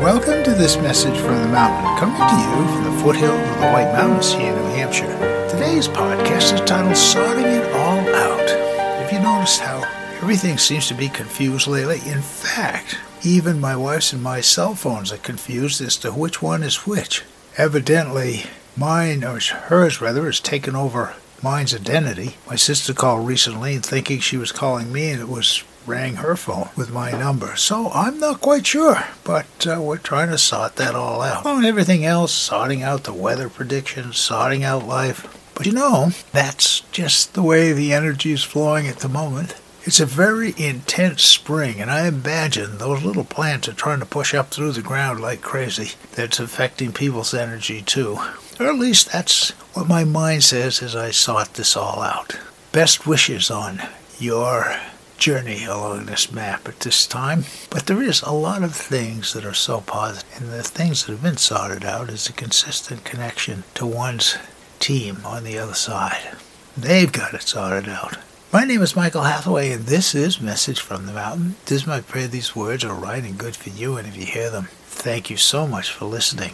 Welcome to this message from the mountain, coming to you from the foothills of the White Mountains here in New Hampshire. Today's podcast is titled Sorting It All Out. Have you noticed how everything seems to be confused lately? In fact, even my wife's and my cell phones are confused as to which one is which. Evidently, mine, or hers rather, has taken over mine's identity. My sister called recently thinking she was calling me and it was rang her phone with my number. So I'm not quite sure, but uh, we're trying to sort that all out. And everything else, sorting out the weather predictions, sorting out life. But you know, that's just the way the energy is flowing at the moment. It's a very intense spring, and I imagine those little plants are trying to push up through the ground like crazy. That's affecting people's energy too. Or at least that's what my mind says as I sort this all out. Best wishes on your journey along this map at this time. But there is a lot of things that are so positive, and the things that have been sorted out is a consistent connection to one's team on the other side. They've got it sorted out. My name is Michael Hathaway, and this is Message from the Mountain. It is my prayer these words are right and good for you, and if you hear them, thank you so much for listening.